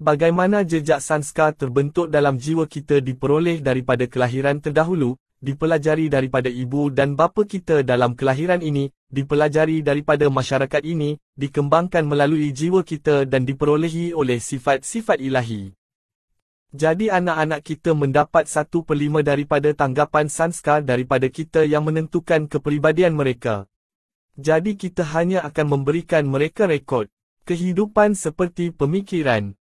Bagaimana jejak sanska terbentuk dalam jiwa kita diperoleh daripada kelahiran terdahulu, dipelajari daripada ibu dan bapa kita dalam kelahiran ini, dipelajari daripada masyarakat ini, dikembangkan melalui jiwa kita dan diperolehi oleh sifat-sifat ilahi. Jadi anak-anak kita mendapat satu perlima daripada tanggapan sanska daripada kita yang menentukan kepribadian mereka. Jadi kita hanya akan memberikan mereka rekod kehidupan seperti pemikiran.